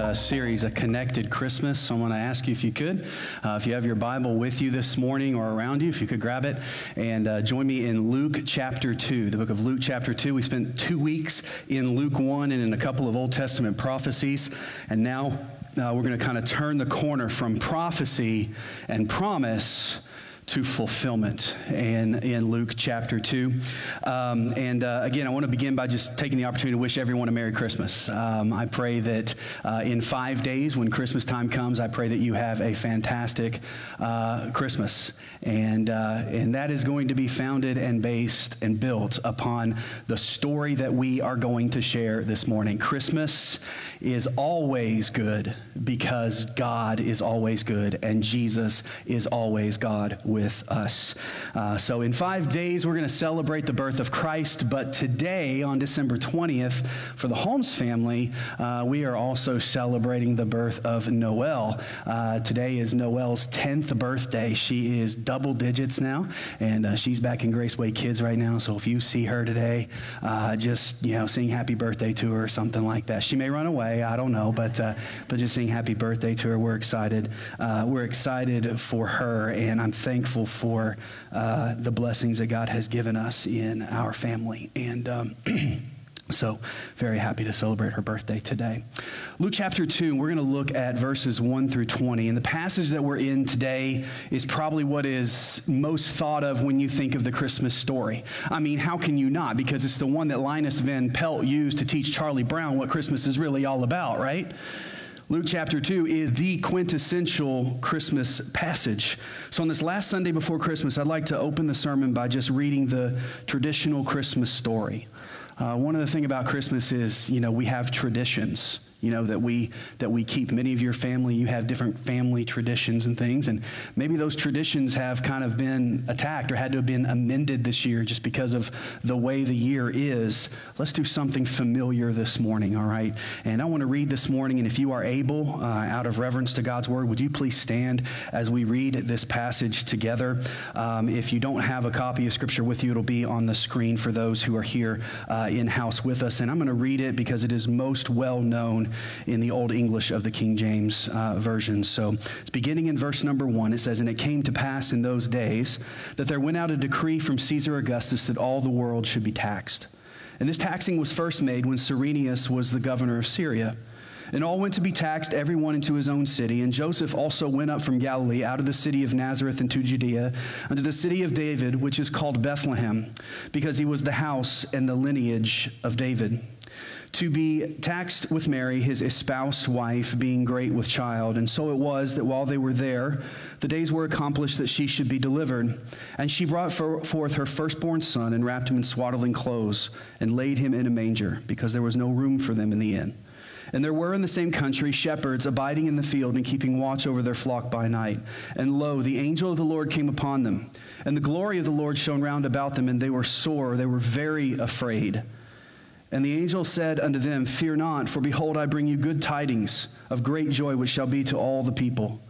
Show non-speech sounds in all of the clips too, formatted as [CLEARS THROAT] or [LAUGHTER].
Uh, series, A Connected Christmas. So I want to ask you if you could, uh, if you have your Bible with you this morning or around you, if you could grab it and uh, join me in Luke chapter 2, the book of Luke chapter 2. We spent two weeks in Luke 1 and in a couple of Old Testament prophecies. And now uh, we're going to kind of turn the corner from prophecy and promise to fulfillment in, in Luke chapter 2. Um, and uh, again, I want to begin by just taking the opportunity to wish everyone a Merry Christmas. Um, I pray that uh, in five days, when Christmas time comes, I pray that you have a fantastic uh, Christmas. And, uh, and that is going to be founded and based and built upon the story that we are going to share this morning. Christmas is always good because God is always good and Jesus is always God with us. Uh, so, in five days, we're going to celebrate the birth of Christ, but today, on December 20th, for the Holmes family, uh, we are also celebrating the birth of Noel. Uh, today is Noel's 10th birthday. She is double digits now, and uh, she's back in Graceway Kids right now. So, if you see her today, uh, just, you know, sing happy birthday to her or something like that. She may run away. I don't know, but uh, but just saying happy birthday to her. We're excited. Uh, we're excited for her, and I'm thankful for uh, the blessings that God has given us in our family. And. Um, [CLEARS THROAT] So, very happy to celebrate her birthday today. Luke chapter 2, we're going to look at verses 1 through 20. And the passage that we're in today is probably what is most thought of when you think of the Christmas story. I mean, how can you not? Because it's the one that Linus Van Pelt used to teach Charlie Brown what Christmas is really all about, right? Luke chapter 2 is the quintessential Christmas passage. So, on this last Sunday before Christmas, I'd like to open the sermon by just reading the traditional Christmas story. Uh, one of the things about Christmas is, you know, we have traditions you know that we that we keep. Many of your family you have different family traditions and things and maybe those traditions have kind of been attacked or had to have been amended this year just because of the way the year is. Let's do something familiar this morning all right? And i want to read this morning and if you are able uh, out of reverence to god's word would you please stand as we read this passage together? Um, if you don't have a copy of scripture with you it'll be on the screen for those who are here uh, in house with us and i'm going to read it because it is most well known in the Old English of the King James uh, Version. So it's beginning in verse number one. It says, And it came to pass in those days that there went out a decree from Caesar Augustus that all the world should be taxed. And this taxing was first made when Cyrenius was the governor of Syria. And all went to be taxed, everyone into his own city. And Joseph also went up from Galilee, out of the city of Nazareth into Judea, unto the city of David, which is called Bethlehem, because he was the house and the lineage of David to be taxed with Mary, his espoused wife, being great with child. And so it was that while they were there, the days were accomplished that she should be delivered. And she brought forth her firstborn son and wrapped him in swaddling clothes and laid him in a manger, because there was no room for them in the inn. And there were in the same country shepherds abiding in the field and keeping watch over their flock by night. And lo, the angel of the Lord came upon them, and the glory of the Lord shone round about them, and they were sore, they were very afraid. And the angel said unto them, Fear not, for behold, I bring you good tidings of great joy, which shall be to all the people.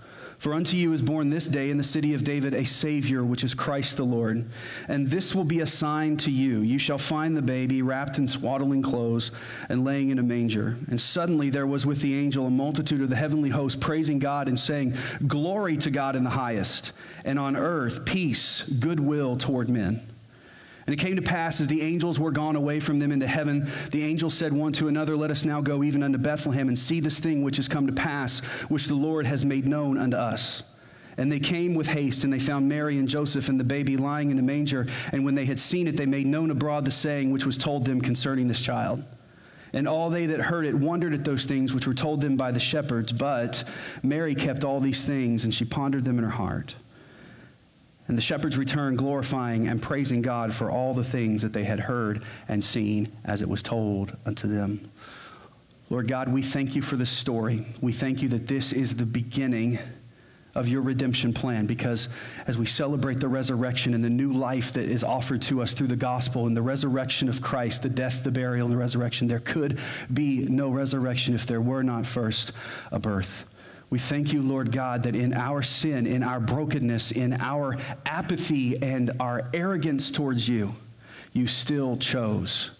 For unto you is born this day in the city of David a Savior, which is Christ the Lord. And this will be a sign to you. You shall find the baby wrapped in swaddling clothes and laying in a manger. And suddenly there was with the angel a multitude of the heavenly host praising God and saying, Glory to God in the highest, and on earth peace, goodwill toward men. And it came to pass as the angels were gone away from them into heaven, the angels said one to another, Let us now go even unto Bethlehem and see this thing which has come to pass, which the Lord has made known unto us. And they came with haste, and they found Mary and Joseph and the baby lying in a manger. And when they had seen it, they made known abroad the saying which was told them concerning this child. And all they that heard it wondered at those things which were told them by the shepherds. But Mary kept all these things, and she pondered them in her heart. And the shepherds returned, glorifying and praising God for all the things that they had heard and seen as it was told unto them. Lord God, we thank you for this story. We thank you that this is the beginning of your redemption plan because as we celebrate the resurrection and the new life that is offered to us through the gospel and the resurrection of Christ, the death, the burial, and the resurrection, there could be no resurrection if there were not first a birth. We thank you, Lord God, that in our sin, in our brokenness, in our apathy and our arrogance towards you, you still chose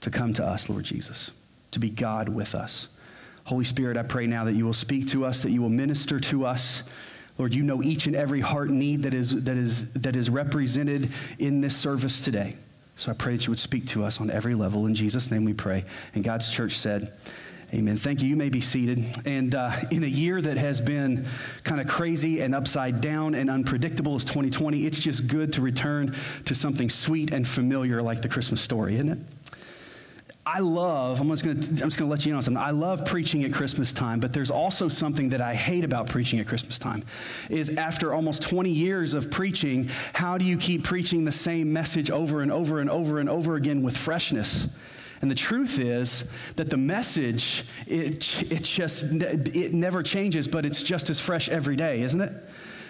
to come to us, Lord Jesus, to be God with us. Holy Spirit, I pray now that you will speak to us, that you will minister to us. Lord, you know each and every heart need that is, that is, that is represented in this service today. So I pray that you would speak to us on every level. In Jesus' name we pray. And God's church said, Amen. Thank you. You may be seated. And uh, in a year that has been kind of crazy and upside down and unpredictable as 2020, it's just good to return to something sweet and familiar like the Christmas story, isn't it? I love, I'm just, gonna, I'm just gonna let you know something. I love preaching at Christmas time, but there's also something that I hate about preaching at Christmas time. Is after almost 20 years of preaching, how do you keep preaching the same message over and over and over and over again with freshness? And the truth is that the message, it, it just, it never changes, but it's just as fresh every day, isn't it?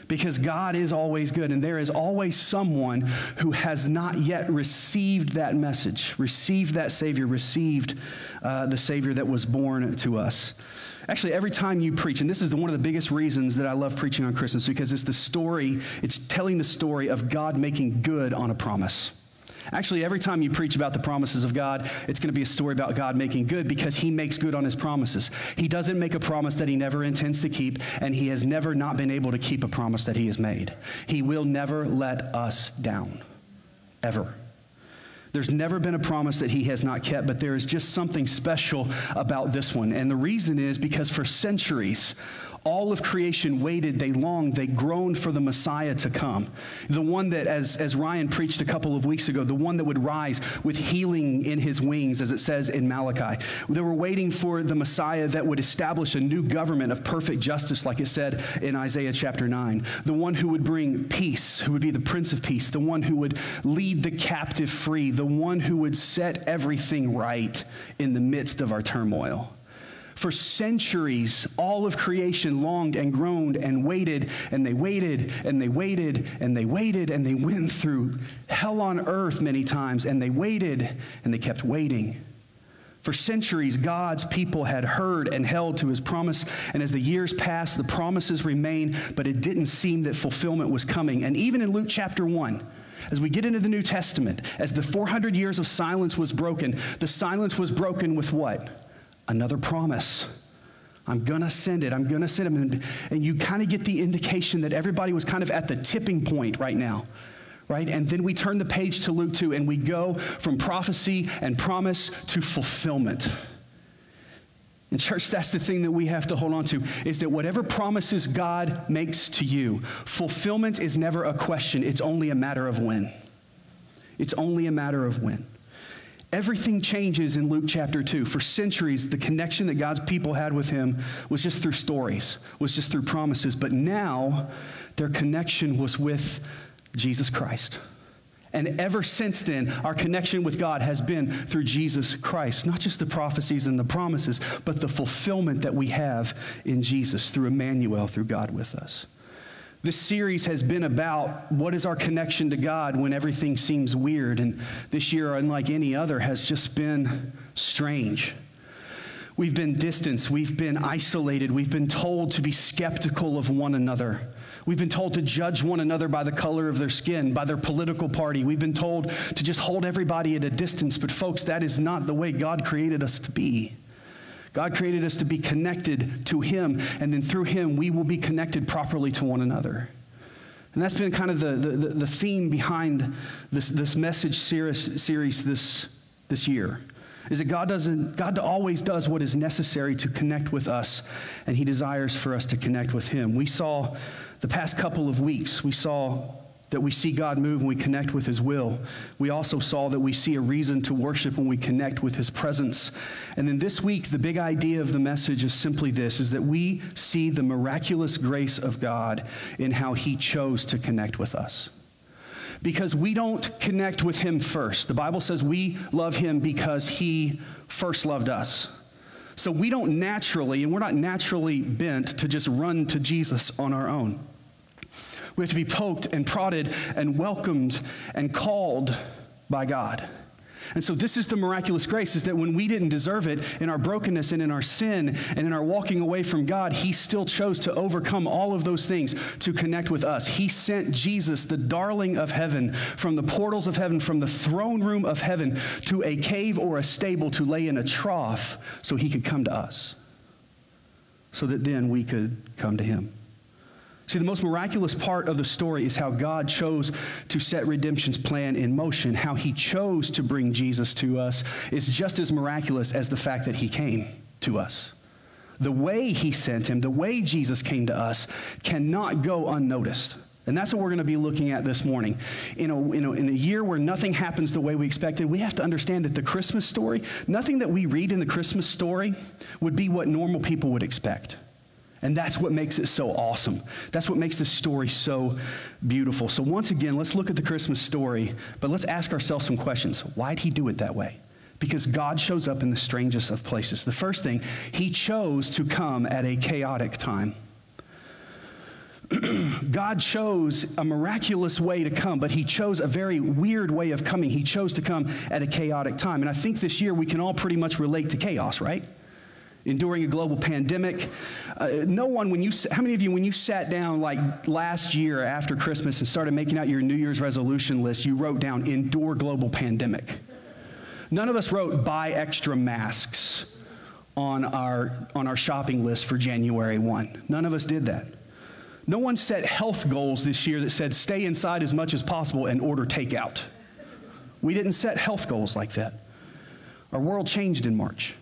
because God is always good, and there is always someone who has not yet received that message, received that Savior, received uh, the Savior that was born to us. Actually, every time you preach, and this is one of the biggest reasons that I love preaching on Christmas, because it's the story, it's telling the story of God making good on a promise. Actually, every time you preach about the promises of God, it's going to be a story about God making good because he makes good on his promises. He doesn't make a promise that he never intends to keep, and he has never not been able to keep a promise that he has made. He will never let us down, ever. There's never been a promise that he has not kept, but there is just something special about this one. And the reason is because for centuries, all of creation waited, they longed, they groaned for the Messiah to come. The one that, as, as Ryan preached a couple of weeks ago, the one that would rise with healing in his wings, as it says in Malachi. They were waiting for the Messiah that would establish a new government of perfect justice, like it said in Isaiah chapter 9. The one who would bring peace, who would be the Prince of Peace, the one who would lead the captive free, the one who would set everything right in the midst of our turmoil. For centuries, all of creation longed and groaned and waited, and they waited, and they waited, and they waited, and they went through hell on earth many times, and they waited, and they kept waiting. For centuries, God's people had heard and held to his promise, and as the years passed, the promises remained, but it didn't seem that fulfillment was coming. And even in Luke chapter 1, as we get into the New Testament, as the 400 years of silence was broken, the silence was broken with what? Another promise. I'm going to send it. I'm going to send him. And, and you kind of get the indication that everybody was kind of at the tipping point right now. Right? And then we turn the page to Luke 2 and we go from prophecy and promise to fulfillment. And church, that's the thing that we have to hold on to is that whatever promises God makes to you, fulfillment is never a question. It's only a matter of when. It's only a matter of when. Everything changes in Luke chapter 2. For centuries, the connection that God's people had with him was just through stories, was just through promises. But now, their connection was with Jesus Christ. And ever since then, our connection with God has been through Jesus Christ. Not just the prophecies and the promises, but the fulfillment that we have in Jesus through Emmanuel, through God with us. This series has been about what is our connection to God when everything seems weird. And this year, unlike any other, has just been strange. We've been distanced, we've been isolated, we've been told to be skeptical of one another. We've been told to judge one another by the color of their skin, by their political party. We've been told to just hold everybody at a distance. But, folks, that is not the way God created us to be. God created us to be connected to Him, and then through Him, we will be connected properly to one another. And that's been kind of the, the, the theme behind this, this message series, series this, this year. Is that God doesn't, God always does what is necessary to connect with us, and He desires for us to connect with Him. We saw the past couple of weeks, we saw that we see God move when we connect with His will. We also saw that we see a reason to worship when we connect with His presence. And then this week, the big idea of the message is simply this, is that we see the miraculous grace of God in how He chose to connect with us. Because we don't connect with Him first. The Bible says we love Him because He first loved us. So we don't naturally, and we're not naturally bent to just run to Jesus on our own. We have to be poked and prodded and welcomed and called by God. And so this is the miraculous grace is that when we didn't deserve it in our brokenness and in our sin and in our walking away from God, he still chose to overcome all of those things to connect with us. He sent Jesus, the darling of heaven, from the portals of heaven, from the throne room of heaven to a cave or a stable to lay in a trough so he could come to us. So that then we could come to him. See, the most miraculous part of the story is how God chose to set redemption's plan in motion. How he chose to bring Jesus to us is just as miraculous as the fact that he came to us. The way he sent him, the way Jesus came to us, cannot go unnoticed. And that's what we're going to be looking at this morning. In a, in, a, in a year where nothing happens the way we expected, we have to understand that the Christmas story, nothing that we read in the Christmas story would be what normal people would expect. And that's what makes it so awesome. That's what makes the story so beautiful. So, once again, let's look at the Christmas story, but let's ask ourselves some questions. Why'd he do it that way? Because God shows up in the strangest of places. The first thing, he chose to come at a chaotic time. [CLEARS THROAT] God chose a miraculous way to come, but He chose a very weird way of coming. He chose to come at a chaotic time. And I think this year we can all pretty much relate to chaos, right? Enduring a global pandemic. Uh, no one, when you, how many of you, when you sat down like last year after Christmas and started making out your New Year's resolution list, you wrote down endure global pandemic? None of us wrote buy extra masks on our, on our shopping list for January 1. None of us did that. No one set health goals this year that said stay inside as much as possible and order takeout. We didn't set health goals like that. Our world changed in March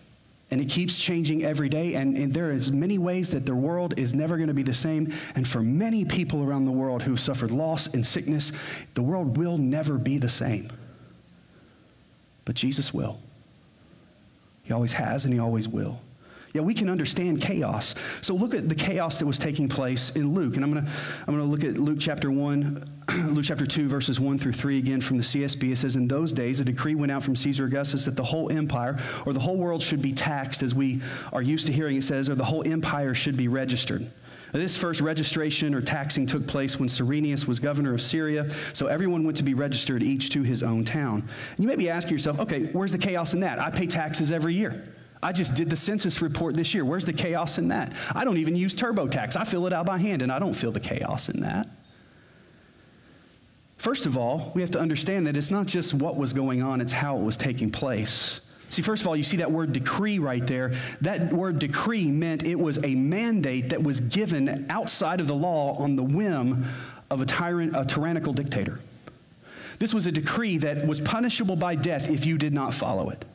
and it keeps changing every day. And, and there is many ways that the world is never going to be the same. And for many people around the world who've suffered loss and sickness the world will never be the same. But jesus will. He always has and he always will yeah, we can understand chaos. So look at the chaos that was taking place in Luke. And I'm going to I'm going to look at Luke chapter 1, [CLEARS THROAT] Luke chapter 2, verses 1 through 3 again from the CSB. It says, In those days, a decree went out from Caesar Augustus that the whole empire or the whole world should be taxed, as we are used to hearing it says, or the whole empire should be registered. This first registration or taxing took place when Cyrenius was governor of Syria, so everyone went to be registered, each to his own town. And you may be asking yourself, okay, where's the chaos in that? I pay taxes every year. I just did the census report this year. Where's the chaos in that? I don't even use TurboTax. I fill it out by hand, and I don't feel the chaos in that. First of all, we have to understand that it's not just what was going on, it's how it was taking place. See, first of all, you see that word decree right there. That word decree meant it was a mandate that was given outside of the law on the whim of a tyrant, a tyrannical dictator. This was a decree that was punishable by death if you did not follow it.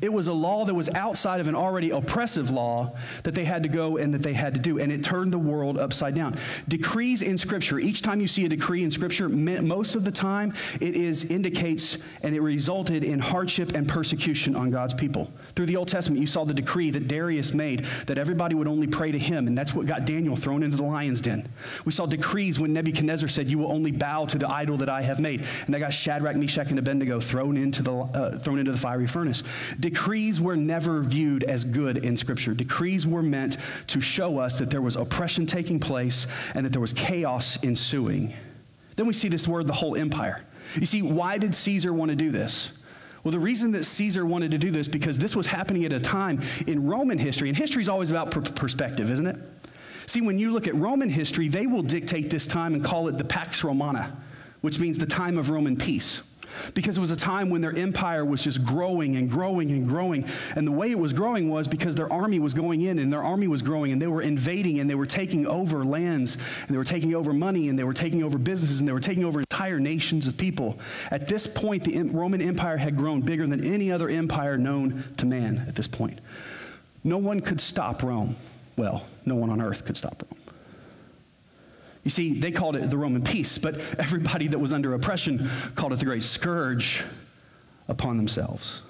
It was a law that was outside of an already oppressive law that they had to go and that they had to do, and it turned the world upside down. Decrees in Scripture, each time you see a decree in Scripture, most of the time it is indicates and it resulted in hardship and persecution on God's people. Through the Old Testament, you saw the decree that Darius made that everybody would only pray to him, and that's what got Daniel thrown into the lion's den. We saw decrees when Nebuchadnezzar said, "You will only bow to the idol that I have made," and that got Shadrach, Meshach, and Abednego thrown into the uh, thrown into the fiery furnace. Decrees were never viewed as good in Scripture. Decrees were meant to show us that there was oppression taking place and that there was chaos ensuing. Then we see this word, the whole empire. You see, why did Caesar want to do this? Well, the reason that Caesar wanted to do this because this was happening at a time in Roman history, and history is always about per- perspective, isn't it? See, when you look at Roman history, they will dictate this time and call it the Pax Romana, which means the time of Roman peace because it was a time when their empire was just growing and growing and growing. And the way it was growing was because their army was going in and their army was growing and they were invading and they were taking over lands and they were taking over money and they were taking over businesses and they were taking over entire nations of people. At this point, the Roman Empire had grown bigger than any other empire known to man at this point. No one could stop Rome. Well, no one on earth could stop Rome. You see, they called it the Roman peace, but everybody that was under oppression called it the great scourge upon themselves.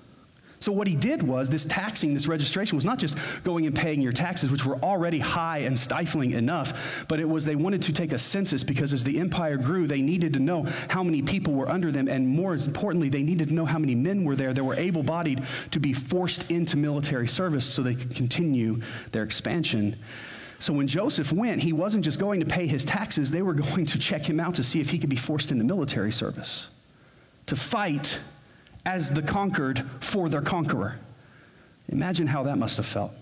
So, what he did was this taxing, this registration was not just going and paying your taxes, which were already high and stifling enough, but it was they wanted to take a census because as the empire grew, they needed to know how many people were under them, and more importantly, they needed to know how many men were there that were able bodied to be forced into military service so they could continue their expansion. So, when Joseph went, he wasn't just going to pay his taxes, they were [LAUGHS] going to check him out to see if he could be forced into military service, to fight as the conquered for their conqueror. Imagine how that must have felt.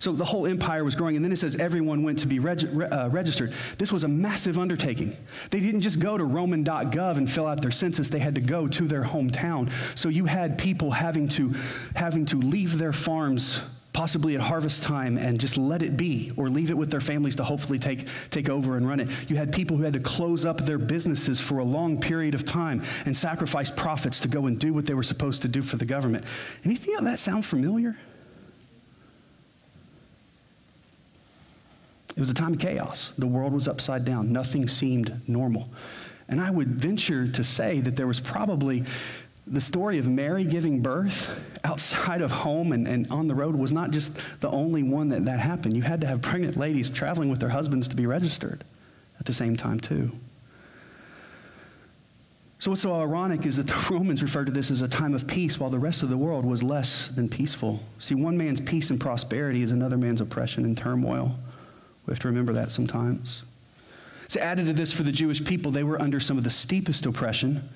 So the whole empire was growing, and then it says everyone went to be reg- uh, registered. This was a massive undertaking. They didn't just go to Roman.gov and fill out their census; they had to go to their hometown. So you had people having to having to leave their farms possibly at harvest time and just let it be or leave it with their families to hopefully take, take over and run it. You had people who had to close up their businesses for a long period of time and sacrifice profits to go and do what they were supposed to do for the government. Anything of that sound familiar? It was a time of chaos. The world was upside down. Nothing seemed normal. And I would venture to say that there was probably the story of Mary giving birth outside of home and, and on the road was not just the only one that that happened. You had to have pregnant ladies traveling with their husbands to be registered at the same time, too. So, what's so ironic is that the [LAUGHS] Romans referred to this as a time of peace while the rest of the world was less than peaceful. See, one man's peace and prosperity is another man's oppression and turmoil. We have to remember that sometimes. So, added to this for the Jewish people, they were under some of the steepest oppression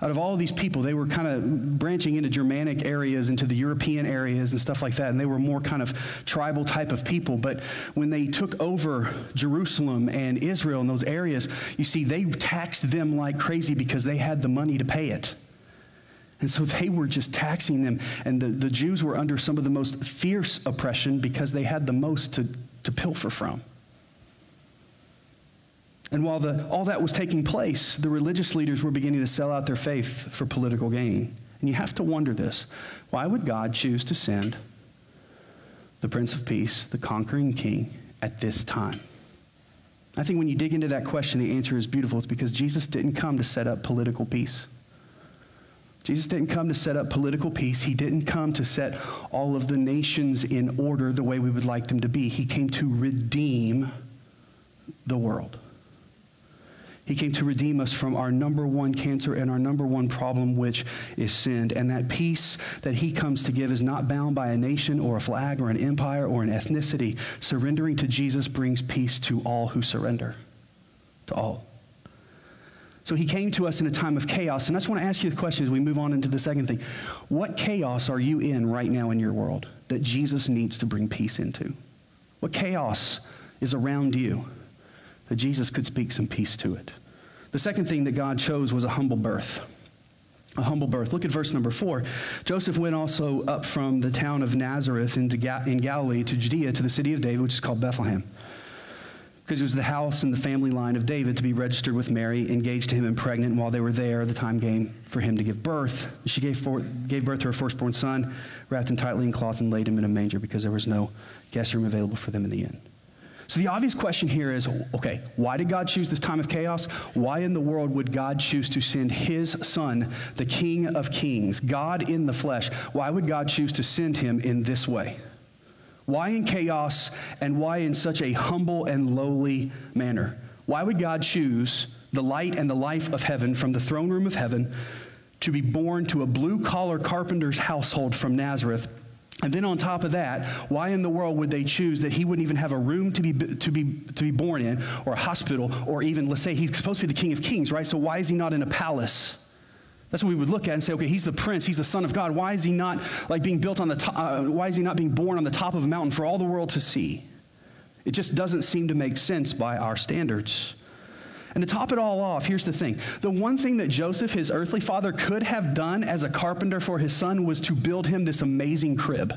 out of all these people, they were kind of branching into Germanic areas, into the European areas, and stuff like that. And they were more kind of tribal type of people. But when they took over Jerusalem and Israel and those areas, you see, they taxed them like crazy because they had the money to pay it. And so they were just taxing them. And the, the Jews were under some of the most fierce oppression because they had the most to, to pilfer from. And while the, all that was taking place, the religious leaders were beginning to sell out their faith for political gain. And you have to wonder this why would God choose to send the Prince of Peace, the conquering king, at this time? I think when you dig into that question, the answer is beautiful. It's because Jesus didn't come to set up political peace. Jesus didn't come to set up political peace. He didn't come to set all of the nations in order the way we would like them to be. He came to redeem the world. He came to redeem us from our number one cancer and our number one problem, which is sin. And that peace that He comes to give is not bound by a nation or a flag or an empire or an ethnicity. Surrendering to Jesus brings peace to all who surrender. To all. So he came to us in a time of chaos. And I just want to ask you the question as we move on into the second thing. What chaos are you in right now in your world that Jesus needs to bring peace into? What chaos is around you that Jesus could speak some peace to it. The second thing that God chose was a humble birth. A humble birth. Look at verse number four. Joseph went also up from the town of Nazareth in Galilee to Judea to the city of David, which is called Bethlehem. Because it was the house and the family line of David to be registered with Mary, engaged to him and pregnant. And while they were there, the time came for him to give birth. She gave, gave birth to her firstborn son, wrapped him tightly in cloth, and laid him in a manger because there was no guest room available for them in the inn. So the obvious question here is okay, why did God choose this time of chaos? Why in the world would God choose to send his son, the King of Kings, God in the flesh? Why would God choose to send him in this way? Why in chaos and why in such a humble and lowly manner? Why would God choose the light and the life of heaven from the throne room of heaven to be born to a blue collar carpenter's household from Nazareth and then on top of that, why in the world would they choose that he wouldn't even have a room to be, to be, to be born in, or a hospital, or even, let's say, he's supposed to be the king of kings, right? So why is he not in a palace? That's what we would look at and say, okay, he's the prince, he's the son of God. Why is he not like being built on the top, uh, why is he not being born on the top of a mountain for all the world to see? It just doesn't seem to make sense by our standards. And to top it all off, here's the thing the one thing that Joseph, his earthly father, could have done as a carpenter for his son was to build him this amazing crib.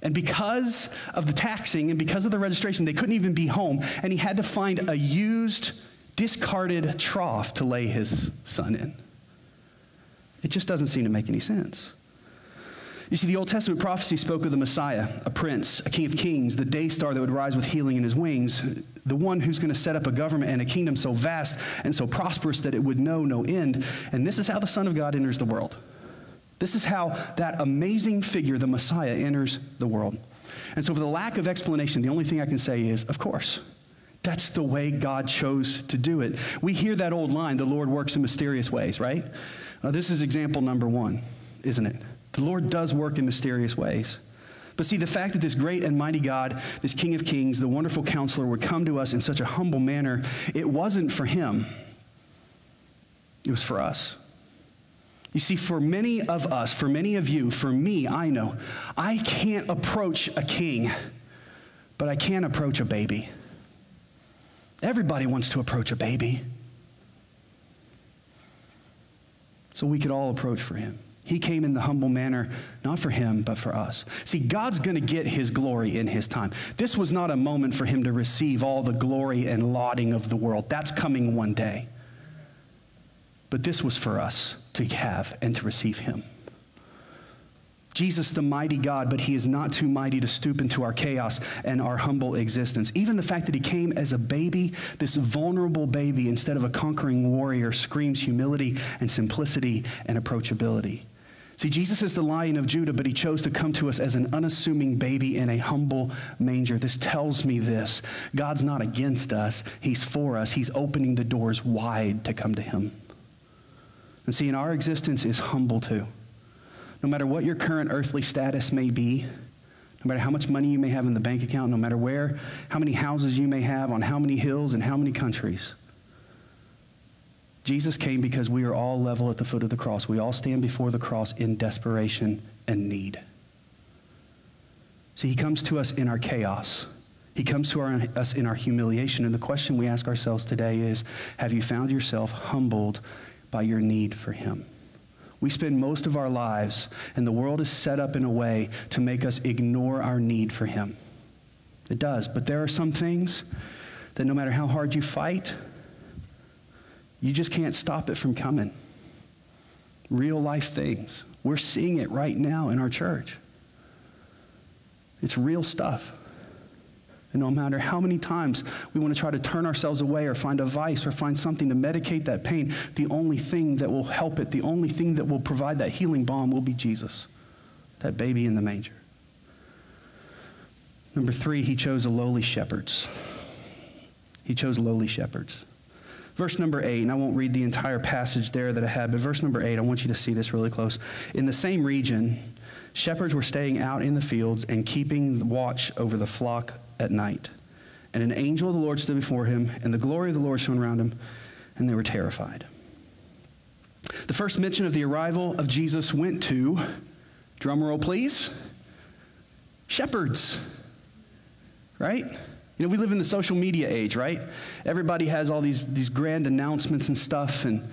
And because of the taxing and because of the registration, they couldn't even be home. And he had to find a used, discarded trough to lay his son in. It just doesn't seem to make any sense. You see, the Old Testament prophecy spoke of the Messiah, a prince, a king of kings, the day star that would rise with healing in his wings, the one who's going to set up a government and a kingdom so vast and so prosperous that it would know no end. And this is how the Son of God enters the world This is how that amazing figure, the Messiah, enters the world. And so, for the lack of explanation, the only thing I can say is, of course. That's the way God chose to do it. We hear that old line, the Lord works in mysterious ways, right? Uh, this is example number one, isn't it? The Lord does work in mysterious ways. But see, the fact that this great and mighty God, this King of Kings, the wonderful counselor, would come to us in such a humble manner, it wasn't for him, it was for us. You see, for many of us, for many of you, for me, I know, I can't approach a king, but I can approach a baby. Everybody wants to approach a baby. So we could all approach for him. He came in the humble manner, not for him, but for us. See, God's going to get his glory in his time. This was not a moment for him to receive all the glory and lauding of the world. That's coming one day. But this was for us to have and to receive him. Jesus, the mighty God, but he is not too mighty to stoop into our chaos and our humble existence. Even the fact that he came as a baby, this vulnerable baby, instead of a conquering warrior, screams humility and simplicity and approachability. See, Jesus is the lion of Judah, but he chose to come to us as an unassuming baby in a humble manger. This tells me this God's not against us, he's for us. He's opening the doors wide to come to him. And see, in our existence is humble too. No matter what your current earthly status may be, no matter how much money you may have in the bank account, no matter where, how many houses you may have on how many hills and how many countries, Jesus came because we are all level at the foot of the cross. We all stand before the cross in desperation and need. See, he comes to us in our chaos. He comes to our, us in our humiliation. And the question we ask ourselves today is Have you found yourself humbled by your need for him? We spend most of our lives, and the world is set up in a way to make us ignore our need for Him. It does. But there are some things that no matter how hard you fight, you just can't stop it from coming. Real life things. We're seeing it right now in our church. It's real stuff. And no matter how many times we want to try to turn ourselves away or find a vice or find something to medicate that pain, the only thing that will help it, the only thing that will provide that healing balm will be Jesus, that baby in the manger. Number three, he chose lowly shepherds. He chose lowly shepherds. Verse number eight, and I won't read the entire passage there that I had, but verse number eight, I want you to see this really close. In the same region, shepherds were staying out in the fields and keeping watch over the flock at night. And an angel of the Lord stood before him, and the glory of the Lord shone around him, and they were terrified. The first mention of the arrival of Jesus went to, drumroll please, shepherds. Right? You know, we live in the social media age, right? Everybody has all these, these grand announcements and stuff, and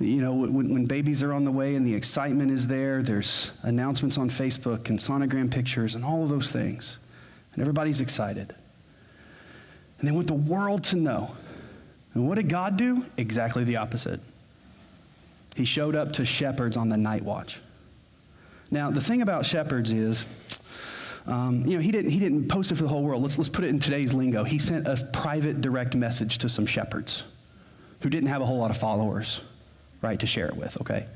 you know, when, when, babies are on the way and the excitement is there, there's announcements on Facebook and sonogram pictures and all of those things and everybody's excited. And they want the world to know. And what did God do? Exactly the opposite. He showed up to shepherds on the night watch. Now, the thing about shepherds is, um, you know, he didn't, he didn't post it for the whole world. Let's, let's put it in today's lingo. He sent a private, direct message to some shepherds who didn't have a whole lot of followers, right, to share it with, okay?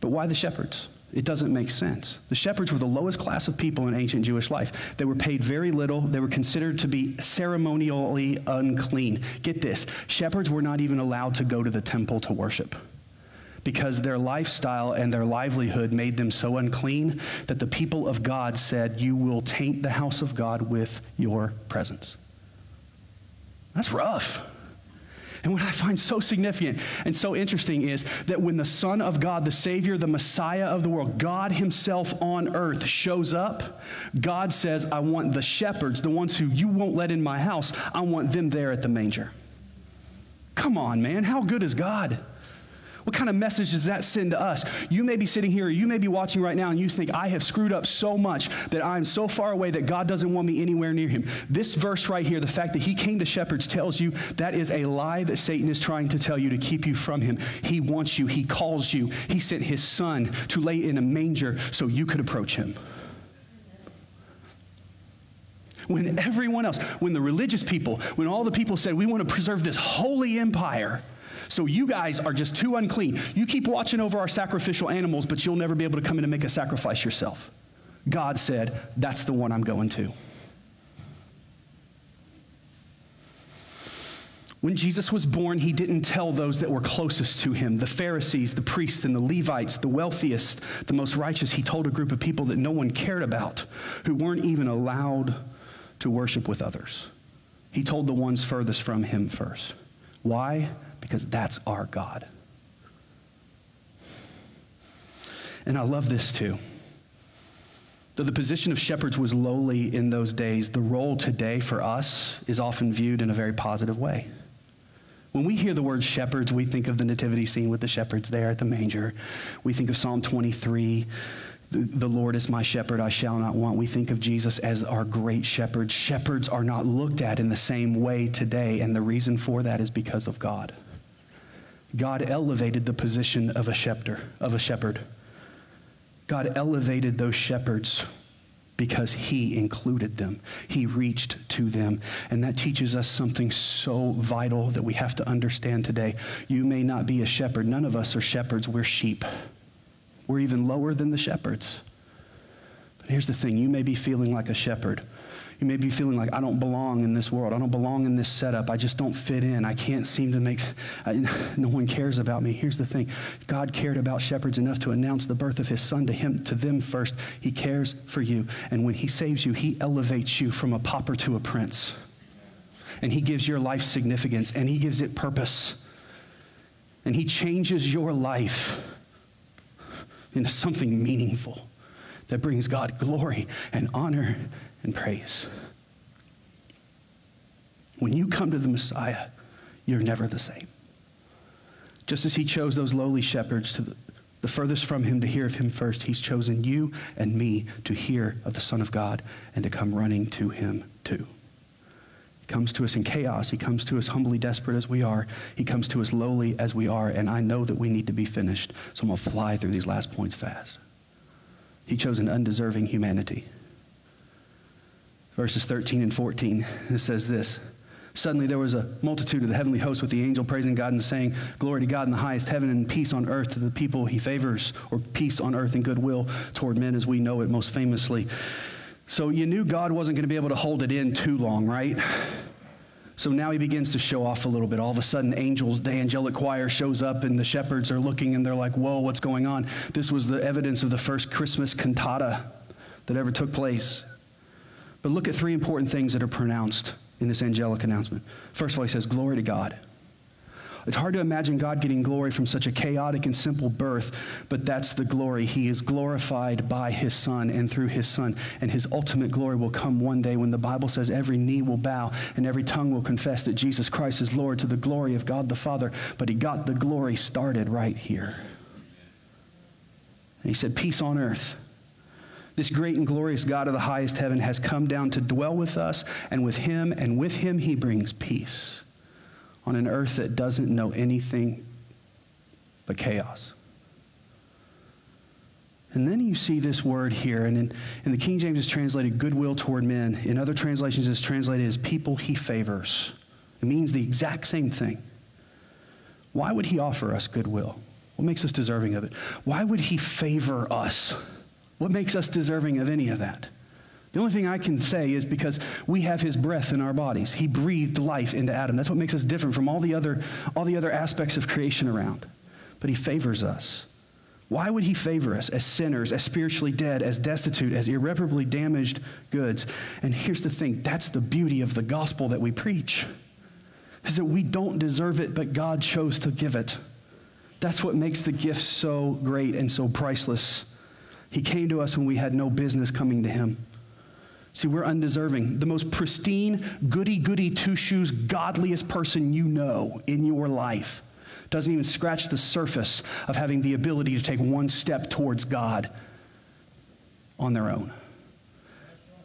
But why the shepherds? It doesn't make sense. The shepherds were the lowest class of people in ancient Jewish life. They were paid very little. They were considered to be ceremonially unclean. Get this shepherds were not even allowed to go to the temple to worship because their lifestyle and their livelihood made them so unclean that the people of God said, You will taint the house of God with your presence. That's rough. And what I find so significant and so interesting is that when the Son of God, the Savior, the Messiah of the world, God Himself on earth shows up, God says, I want the shepherds, the ones who you won't let in my house, I want them there at the manger. Come on, man. How good is God? What kind of message does that send to us? You may be sitting here, you may be watching right now, and you think, I have screwed up so much that I'm so far away that God doesn't want me anywhere near him. This verse right here, the fact that he came to shepherds, tells you that is a lie that Satan is trying to tell you to keep you from him. He wants you, he calls you, he sent his son to lay in a manger so you could approach him when everyone else, when the religious people, when all the people said, We want to preserve this holy empire, So you guys are just too unclean. You keep watching over our sacrificial animals, but you'll never be able to come in and make a sacrifice yourself. God said, That's the one I'm going to. When Jesus was born, he didn't tell those that were closest to him the Pharisees, the priests, and the Levites, the wealthiest, the most righteous. He told a group of people that no one cared about, who weren't even allowed to worship with others. He told the ones furthest from him first. Why? Because that's our God. And I love this too. Though the position of shepherds was lowly in those days, the role today for us is often viewed in a very positive way. When we hear the word shepherds, we think of the nativity scene with the shepherds there at the manger. We think of Psalm 23, the Lord is my shepherd, I shall not want. We think of Jesus as our great shepherd. Shepherds are not looked at in the same way today, and the reason for that is because of God. God elevated the position of a shepherd, of a shepherd. God elevated those shepherds because he included them. He reached to them. And that teaches us something so vital that we have to understand today. You may not be a shepherd. None of us are shepherds. We're sheep. We're even lower than the shepherds. But here's the thing you may be feeling like a shepherd. You may be feeling like, I don't belong in this world. I don't belong in this setup. I just don't fit in. I can't seem to make, I, [LAUGHS] no one cares about me. Here's the thing God cared about shepherds enough to announce the birth of his son to him, to them first. He cares for you. And when he saves you, he elevates you from a pauper to a prince. And he gives your life significance and he gives it purpose. And he changes your life into something meaningful that brings God glory and honor and praise. When you come to the Messiah, you're never the same. Just as he chose those lowly shepherds to the, the furthest from him to hear of him first, he's chosen you and me to hear of the Son of God and to come running to him too. He comes to us in chaos. He comes to us humbly desperate as we are. He comes to us lowly as we are. And I know that we need to be finished, so I'm going to fly through these last points fast. He chose an undeserving humanity verses 13 and 14. It says this Suddenly there was a multitude of the heavenly hosts with the angel praising God and saying, Glory to God in the highest heaven and peace on earth to the people he favors, or peace on earth and goodwill toward men as we know it most famously. So you knew God wasn't going to be able to hold it in too long, right? So now he begins to show off a little bit. All of a sudden, angels, the angelic choir shows up, and the shepherds are looking and they're like, Whoa, what's going on? This was the evidence of the first Christmas cantata that ever took place. But look at three important things that are pronounced in this angelic announcement. First of all, he says, Glory to God. It's hard to imagine God getting glory from such a chaotic and simple birth, but that's the glory. He is glorified by his Son and through his Son. And his ultimate glory will come one day when the Bible says every knee will bow and every tongue will confess that Jesus Christ is Lord to the glory of God the Father. But he got the glory started right here. And he said, Peace on earth this great and glorious God of the highest heaven has come down to dwell with us, and with him, and with him he brings peace on an earth that doesn't know anything but chaos. And then you see this word here, and in, in the King James is translated goodwill toward men. In other translations, it's translated as people he favors. It means the exact same thing. Why would he offer us goodwill? What makes us deserving of it? Why would he favor us? What makes us deserving of any of that? The only thing I can say is because we have his breath in our bodies. He breathed life into Adam. That's what makes us different from all the other, all the other aspects of creation around. But he favors us. Why would he favor us as sinners, as spiritually dead, as destitute, as irreparably damaged goods? And here's the thing that's the beauty of the gospel that we preach, is that we don't deserve it, but God chose to give it. That's what makes the gift so great and so priceless. He came to us when we had no business coming to him. See, we're undeserving. The most pristine, goody goody two shoes, godliest person you know in your life doesn't even scratch the surface of having the ability to take one step towards God on their own.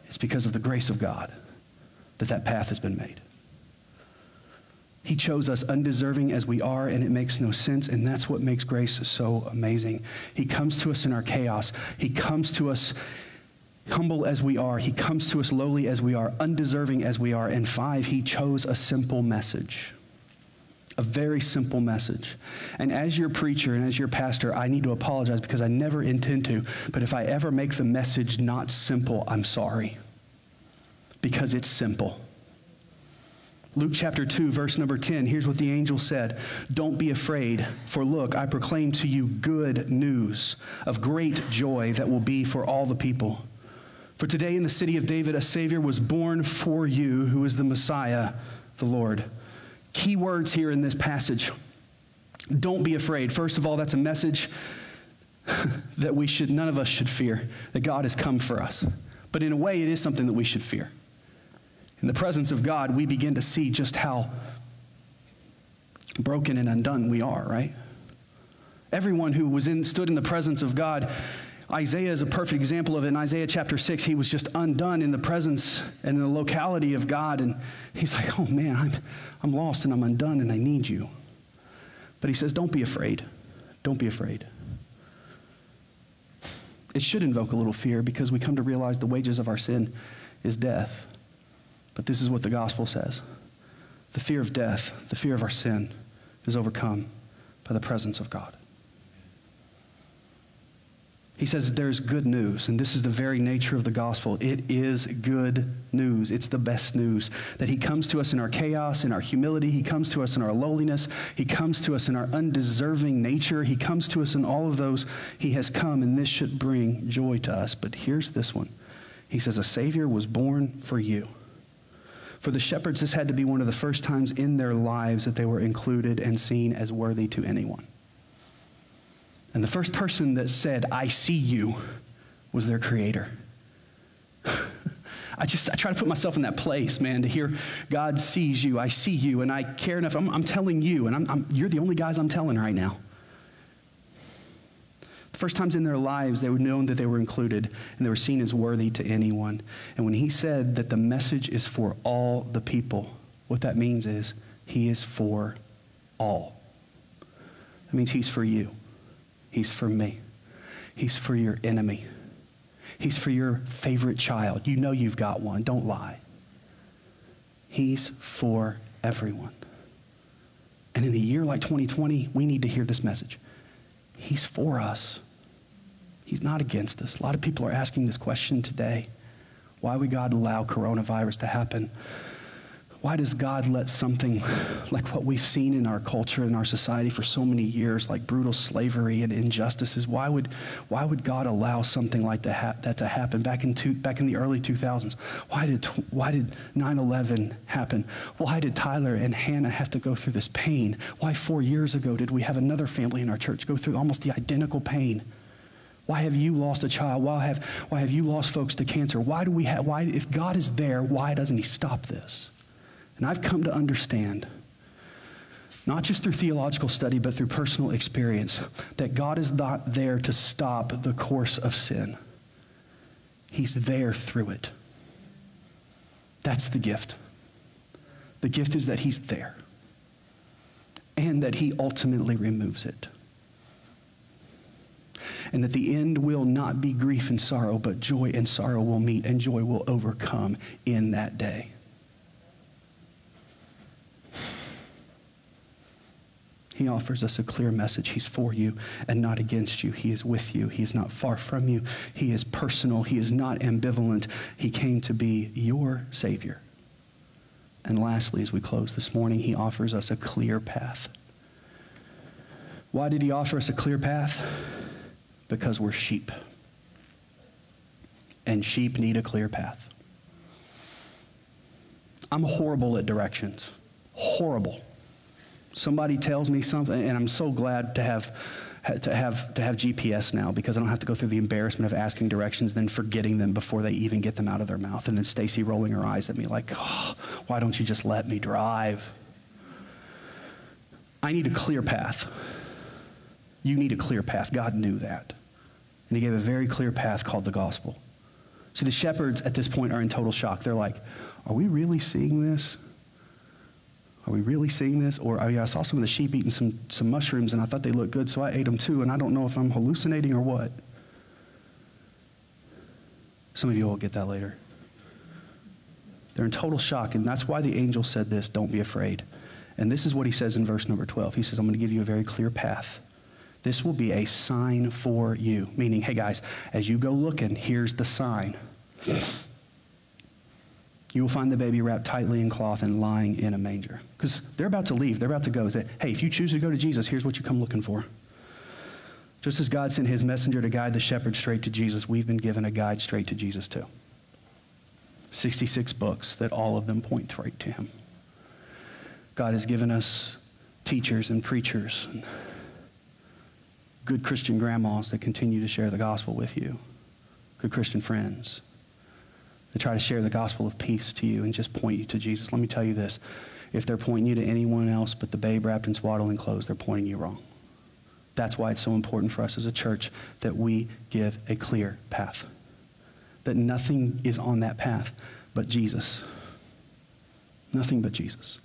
It's because of the grace of God that that path has been made. He chose us undeserving as we are, and it makes no sense. And that's what makes grace so amazing. He comes to us in our chaos. He comes to us humble as we are. He comes to us lowly as we are, undeserving as we are. And five, he chose a simple message. A very simple message. And as your preacher and as your pastor, I need to apologize because I never intend to. But if I ever make the message not simple, I'm sorry. Because it's simple. Luke chapter 2, verse number 10, here's what the angel said Don't be afraid, for look, I proclaim to you good news of great joy that will be for all the people. For today in the city of David, a Savior was born for you, who is the Messiah, the Lord. Key words here in this passage. Don't be afraid. First of all, that's a message [LAUGHS] that we should, none of us should fear, that God has come for us. But in a way, it is something that we should fear. In the presence of God, we begin to see just how broken and undone we are, right? Everyone who was in, stood in the presence of God, Isaiah is a perfect example of it. In Isaiah chapter 6, he was just undone in the presence and in the locality of God. And he's like, oh man, I'm, I'm lost and I'm undone and I need you. But he says, don't be afraid. Don't be afraid. It should invoke a little fear because we come to realize the wages of our sin is death. But this is what the gospel says the fear of death, the fear of our sin, is overcome by the presence of God. He says there's good news, and this is the very nature of the gospel. It is good news. It's the best news that He comes to us in our chaos, in our humility. He comes to us in our lowliness. He comes to us in our undeserving nature. He comes to us in all of those. He has come, and this should bring joy to us. But here's this one He says, A Savior was born for you. For the shepherds, this had to be one of the first times in their lives that they were included and seen as worthy to anyone. And the first person that said, I see you, was their creator. [LAUGHS] I just, I try to put myself in that place, man, to hear God sees you, I see you, and I care enough. I'm, I'm telling you, and I'm, I'm, you're the only guys I'm telling right now. First times in their lives, they were known that they were included and they were seen as worthy to anyone. And when he said that the message is for all the people, what that means is he is for all. That means he's for you, he's for me, he's for your enemy, he's for your favorite child. You know you've got one, don't lie. He's for everyone. And in a year like 2020, we need to hear this message. He's for us. He's not against us. A lot of people are asking this question today. Why would God allow coronavirus to happen? Why does God let something like what we've seen in our culture and our society for so many years, like brutal slavery and injustices, why would, why would God allow something like that, that to happen back in, two, back in the early 2000s? Why did, why did 9 11 happen? Why did Tyler and Hannah have to go through this pain? Why four years ago did we have another family in our church go through almost the identical pain? Why have you lost a child? Why have, why have you lost folks to cancer? Why do we have, why, if God is there, why doesn't he stop this? And I've come to understand, not just through theological study, but through personal experience, that God is not there to stop the course of sin. He's there through it. That's the gift. The gift is that he's there and that he ultimately removes it and that the end will not be grief and sorrow, but joy and sorrow will meet, and joy will overcome in that day. He offers us a clear message. He's for you and not against you. He is with you. He is not far from you. He is personal. He is not ambivalent. He came to be your Savior. And lastly, as we close this morning, He offers us a clear path. Why did He offer us a clear path? because we're sheep. And sheep need a clear path. I'm horrible at directions. Horrible. Somebody tells me something, and I'm so glad to have to have to have GPS now because I don't have to go through the embarrassment of asking directions, then forgetting them before they even get them out of their mouth, and then Stacy rolling her eyes at me like, oh, "Why don't you just let me drive?" I need a clear path. You need a clear path. God knew that. And he gave a very clear path called the gospel. See, the shepherds at this point are in total shock. They're like, Are we really seeing this? Are we really seeing this? Or oh, I, mean, I saw some of the sheep eating some, some mushrooms and I thought they looked good, so I ate them too, and I don't know if I'm hallucinating or what. Some of you will get that later. They're in total shock, and that's why the angel said this don't be afraid. And this is what he says in verse number 12. He says, I'm going to give you a very clear path. This will be a sign for you. Meaning, hey guys, as you go looking, here's the sign. You will find the baby wrapped tightly in cloth and lying in a manger. Because they're about to leave. They're about to go. Say, hey, if you choose to go to Jesus, here's what you come looking for. Just as God sent his messenger to guide the shepherd straight to Jesus, we've been given a guide straight to Jesus too. 66 books that all of them point straight to him. God has given us teachers and preachers and good Christian grandmas that continue to share the gospel with you, good Christian friends that try to share the gospel of peace to you and just point you to Jesus. Let me tell you this if they're pointing you to anyone else but the babe wrapped in swaddling clothes, they're pointing you wrong. That's why it's so important for us as a church that we give a clear path. That nothing is on that path but Jesus. Nothing but Jesus.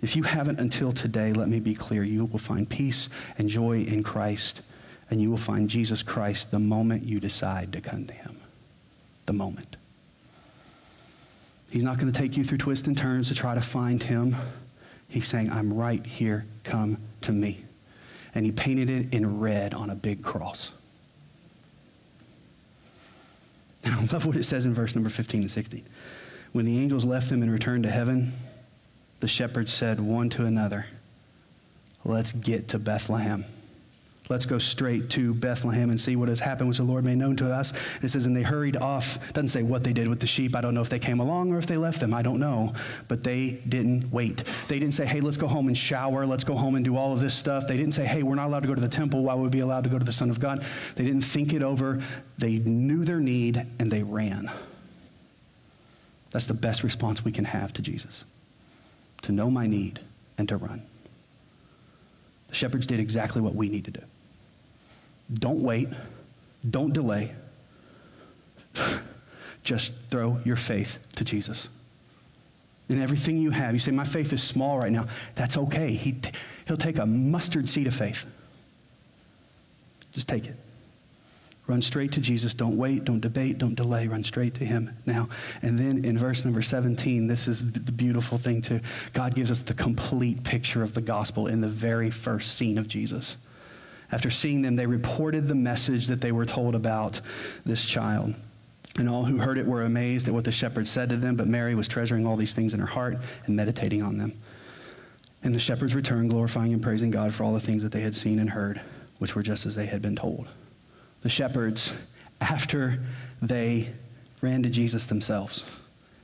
If you haven't until today, let me be clear, you will find peace and joy in Christ, and you will find Jesus Christ the moment you decide to come to Him. The moment. He's not going to take you through twists and turns to try to find Him. He's saying, I'm right here, come to me. And He painted it in red on a big cross. And I love what it says in verse number 15 and 16. When the angels left them and returned to heaven, the shepherds said one to another, Let's get to Bethlehem. Let's go straight to Bethlehem and see what has happened, which the Lord made known to us. And it says, and they hurried off. Doesn't say what they did with the sheep. I don't know if they came along or if they left them. I don't know. But they didn't wait. They didn't say, hey, let's go home and shower. Let's go home and do all of this stuff. They didn't say, hey, we're not allowed to go to the temple. Why would we be allowed to go to the Son of God? They didn't think it over. They knew their need and they ran. That's the best response we can have to Jesus to know my need and to run. The shepherds did exactly what we need to do. Don't wait, don't delay. [SIGHS] Just throw your faith to Jesus. In everything you have, you say, My faith is small right now. That's okay. He, he'll take a mustard seed of faith. Just take it. Run straight to Jesus. Don't wait, don't debate, don't delay. Run straight to Him now. And then in verse number 17, this is the beautiful thing, too. God gives us the complete picture of the gospel in the very first scene of Jesus. After seeing them, they reported the message that they were told about this child. And all who heard it were amazed at what the shepherds said to them, but Mary was treasuring all these things in her heart and meditating on them. And the shepherds returned, glorifying and praising God for all the things that they had seen and heard, which were just as they had been told the shepherds, after they ran to Jesus themselves,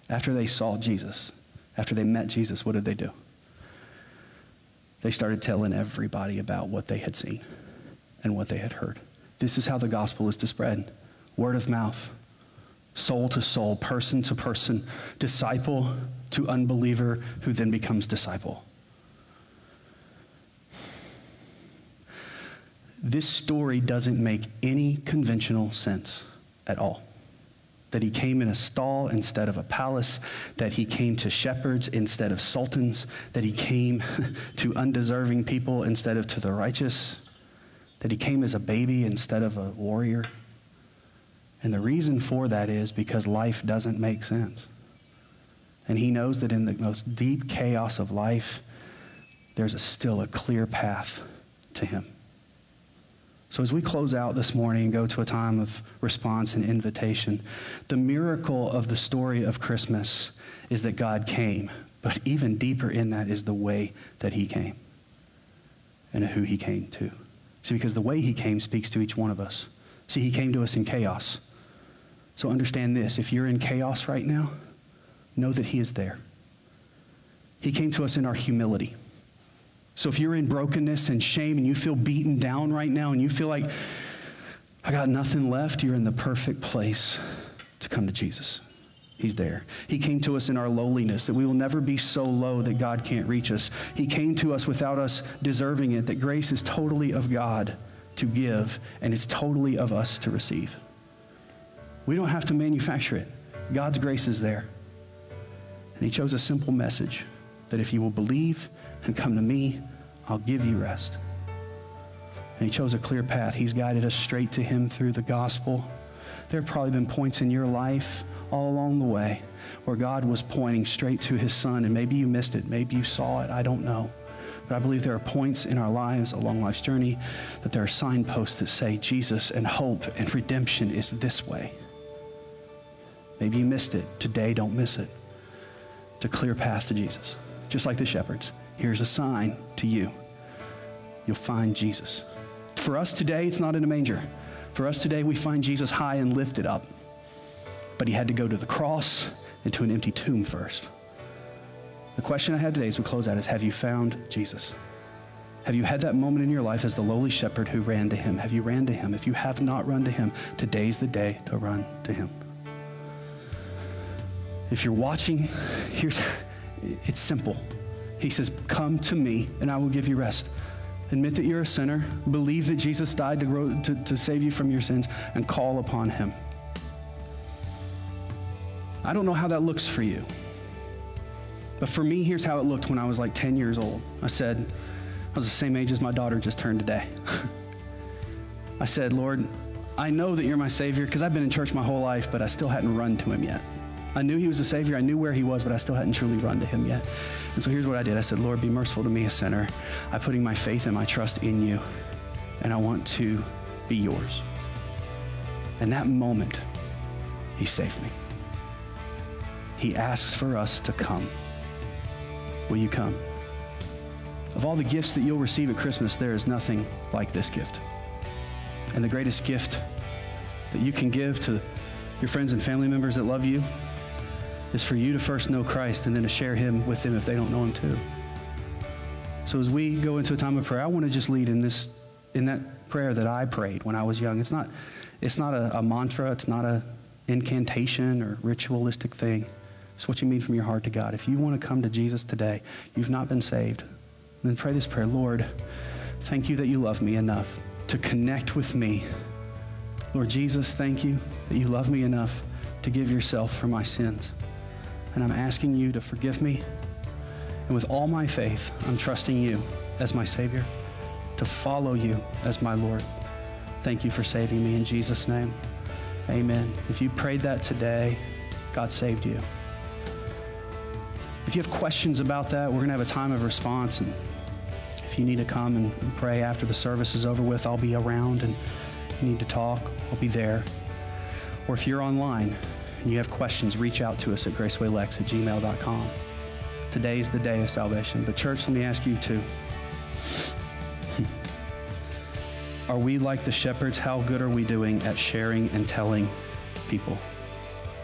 after they saw Jesus, after they met Jesus, what did they do? They started telling everybody about what they had seen and what they had heard. This is how the gospel is to spread word of mouth, soul to soul, person to person, disciple to unbeliever who then becomes disciple. this story doesn't make any conventional sense at all. That he came in a stall instead of a palace, that he came to shepherds instead of sultans, that he came [LAUGHS] to undeserving people instead of to the righteous, that he came as a baby instead of a warrior. And the reason for that is because life doesn't make sense. And he knows that in the most deep chaos of life, there's a, still a clear path to him. So, as we close out this morning and go to a time of response and invitation, the miracle of the story of Christmas is that God came. But even deeper in that is the way that He came and who He came to. See, because the way He came speaks to each one of us. See, He came to us in chaos. So, understand this if you're in chaos right now, know that He is there. He came to us in our humility. So if you're in brokenness and shame and you feel beaten down right now and you feel like, I got nothing left, you're in the perfect place to come to Jesus. He's there. He came to us in our lowliness, that we will never be so low that God can't reach us. He came to us without us deserving it, that grace is totally of God to give, and it's totally of us to receive. We don't have to manufacture it. God's grace is there. And He chose a simple message that if you will believe and come to me, I'll give you rest. And he chose a clear path. He's guided us straight to him through the gospel. There have probably been points in your life all along the way where God was pointing straight to his son. And maybe you missed it, maybe you saw it, I don't know. But I believe there are points in our lives along life's journey that there are signposts that say Jesus and hope and redemption is this way. Maybe you missed it. Today, don't miss it. It's a clear path to Jesus. Just like the shepherds. Here's a sign to you. You'll find Jesus. For us today, it's not in a manger. For us today, we find Jesus high and lifted up. But he had to go to the cross and to an empty tomb first. The question I have today as we close out is Have you found Jesus? Have you had that moment in your life as the lowly shepherd who ran to him? Have you ran to him? If you have not run to him, today's the day to run to him. If you're watching, [LAUGHS] here's it's simple. He says, Come to me, and I will give you rest. Admit that you're a sinner, believe that Jesus died to, grow, to, to save you from your sins, and call upon him. I don't know how that looks for you. But for me, here's how it looked when I was like 10 years old. I said, I was the same age as my daughter just turned today. [LAUGHS] I said, Lord, I know that you're my Savior because I've been in church my whole life, but I still hadn't run to him yet. I knew he was a Savior. I knew where he was, but I still hadn't truly run to him yet. And so here's what I did I said, Lord, be merciful to me, a sinner. I'm putting my faith and my trust in you, and I want to be yours. And that moment, he saved me. He asks for us to come. Will you come? Of all the gifts that you'll receive at Christmas, there is nothing like this gift. And the greatest gift that you can give to your friends and family members that love you is for you to first know Christ and then to share him with them if they don't know him too. So as we go into a time of prayer, I want to just lead in this in that prayer that I prayed when I was young. It's not it's not a, a mantra, it's not a incantation or ritualistic thing. It's what you mean from your heart to God. If you want to come to Jesus today, you've not been saved, then pray this prayer Lord, thank you that you love me enough to connect with me. Lord Jesus, thank you that you love me enough to give yourself for my sins. And I'm asking you to forgive me. And with all my faith, I'm trusting you as my Savior, to follow you as my Lord. Thank you for saving me in Jesus' name. Amen. If you prayed that today, God saved you. If you have questions about that, we're going to have a time of response. And if you need to come and pray after the service is over with, I'll be around. And need to talk, I'll be there. Or if you're online and you have questions, reach out to us at gracewaylex at gmail.com. Is the day of salvation. But, church, let me ask you too. [LAUGHS] Are we like the shepherds? How good are we doing at sharing and telling people?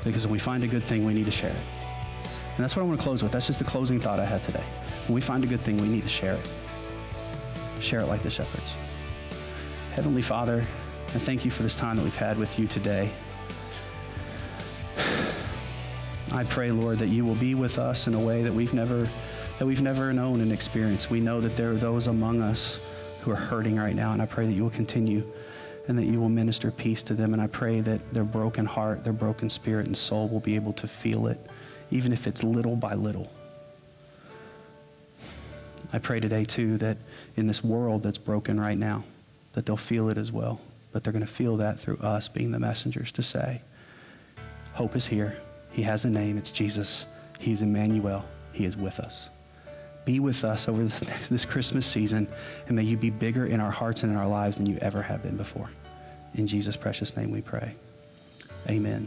Because when we find a good thing, we need to share it. And that's what I want to close with. That's just the closing thought I had today. When we find a good thing, we need to share it. Share it like the shepherds. Heavenly Father, I thank you for this time that we've had with you today. I pray, Lord, that you will be with us in a way that we've never that we've never known and experienced. We know that there are those among us who are hurting right now, and I pray that you will continue and that you will minister peace to them. And I pray that their broken heart, their broken spirit and soul will be able to feel it even if it's little by little. I pray today, too, that in this world that's broken right now, that they'll feel it as well. But they're going to feel that through us being the messengers to say, Hope is here. He has a name. It's Jesus. He's Emmanuel. He is with us. Be with us over this, [LAUGHS] this Christmas season, and may you be bigger in our hearts and in our lives than you ever have been before. In Jesus' precious name we pray. Amen.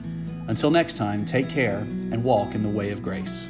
Until next time, take care and walk in the way of grace.